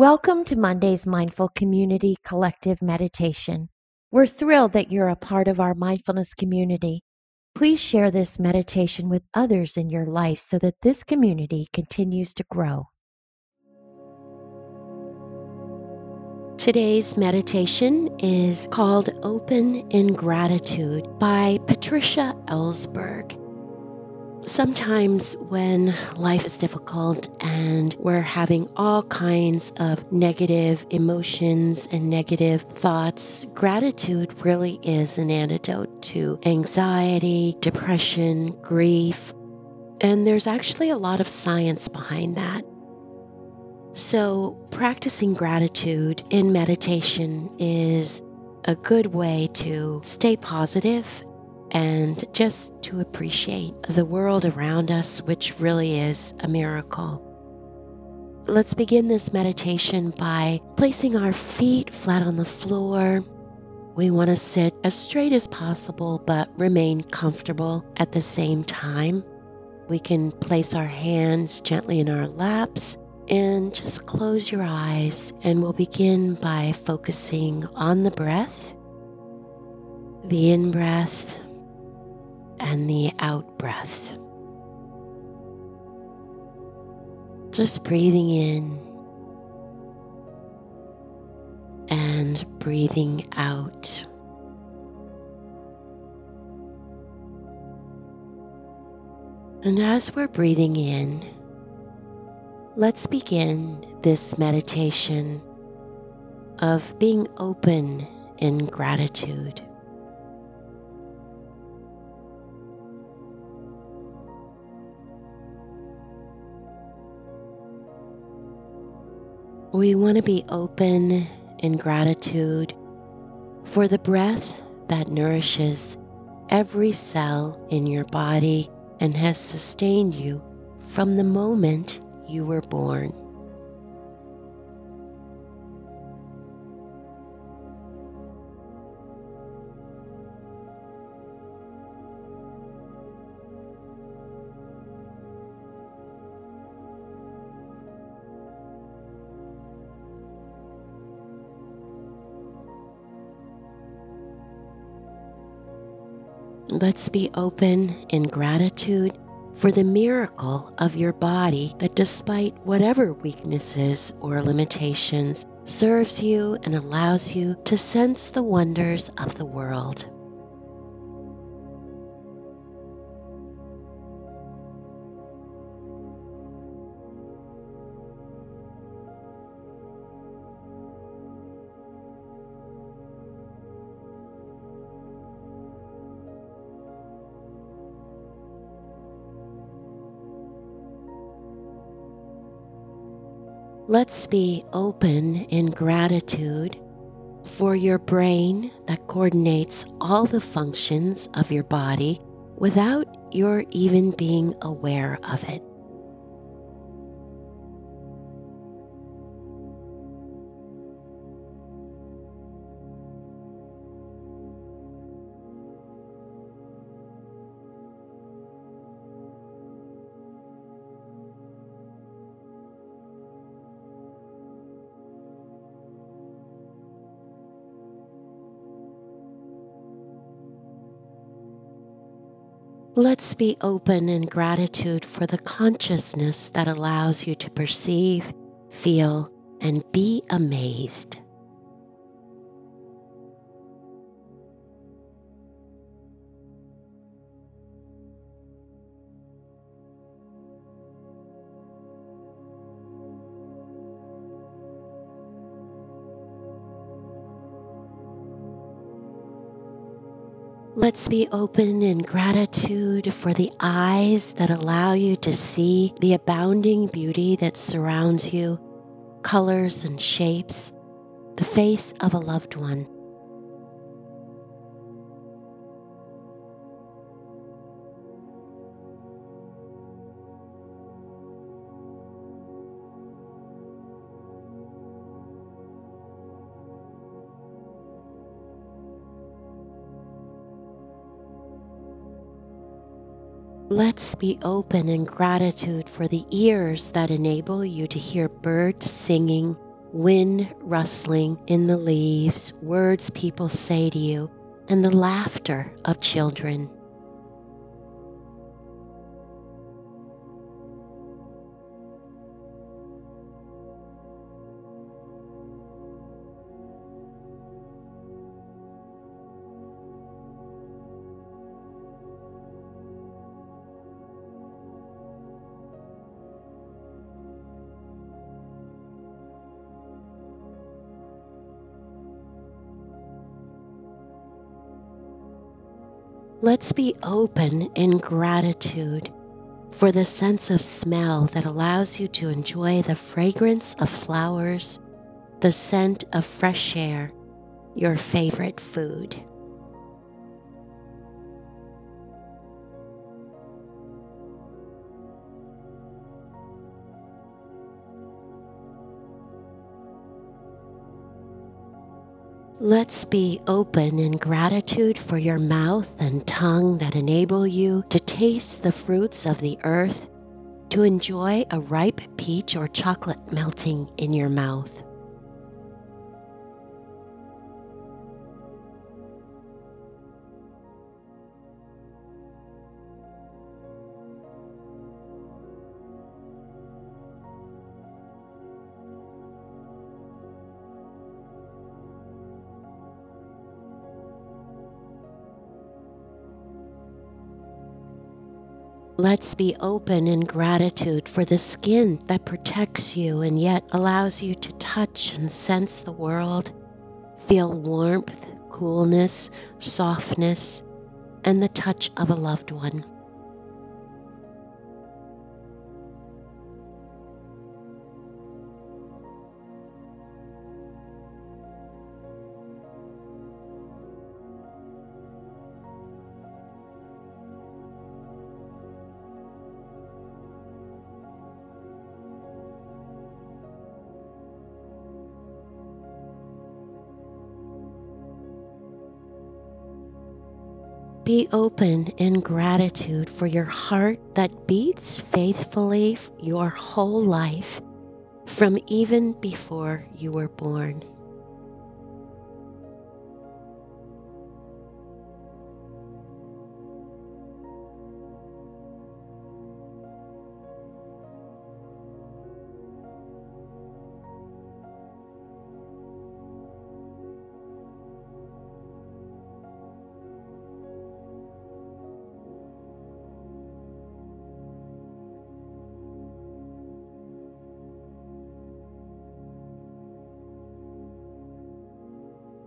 Welcome to Monday's Mindful Community Collective Meditation. We're thrilled that you're a part of our mindfulness community. Please share this meditation with others in your life so that this community continues to grow. Today's meditation is called Open in Gratitude by Patricia Ellsberg. Sometimes when life is difficult and we're having all kinds of negative emotions and negative thoughts, gratitude really is an antidote to anxiety, depression, grief. And there's actually a lot of science behind that. So, practicing gratitude in meditation is a good way to stay positive and just to appreciate the world around us, which really is a miracle. Let's begin this meditation by placing our feet flat on the floor. We want to sit as straight as possible but remain comfortable at the same time. We can place our hands gently in our laps and just close your eyes, and we'll begin by focusing on the breath, the in breath, and the out breath. Just breathing in and breathing out. And as we're breathing in, let's begin this meditation of being open in gratitude. We want to be open in gratitude for the breath that nourishes every cell in your body and has sustained you from the moment you were born. Let's be open in gratitude for the miracle of your body that, despite whatever weaknesses or limitations, serves you and allows you to sense the wonders of the world. Let's be open in gratitude for your brain that coordinates all the functions of your body without your even being aware of it. Let's be open in gratitude for the consciousness that allows you to perceive, feel, and be amazed. Let's be open in gratitude for the eyes that allow you to see the abounding beauty that surrounds you, colors and shapes, the face of a loved one. Let's be open in gratitude for the ears that enable you to hear birds singing wind rustling in the leaves, words people say to you, and the laughter of children. Let's be open in gratitude for the sense of smell that allows you to enjoy the fragrance of flowers, the scent of fresh air, your favorite food. Let's be open in gratitude for your mouth and tongue that enable you to taste the fruits of the earth, to enjoy a ripe peach or chocolate melting in your mouth. Let's be open in gratitude for the skin that protects you and yet allows you to touch and sense the world, feel warmth, coolness, softness, and the touch of a loved one. Be open in gratitude for your heart that beats faithfully your whole life from even before you were born.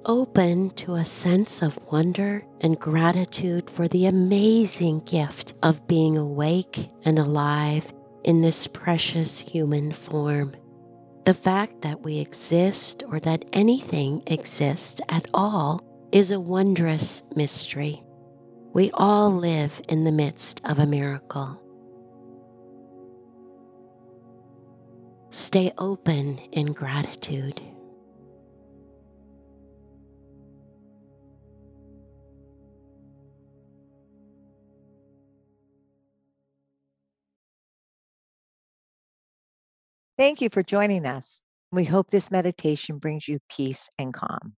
Open to a sense of wonder and gratitude for the amazing gift of being awake and alive in this precious human form. The fact that we exist or that anything exists at all is a wondrous mystery. We all live in the midst of a miracle. Stay open in gratitude. Thank you for joining us. We hope this meditation brings you peace and calm.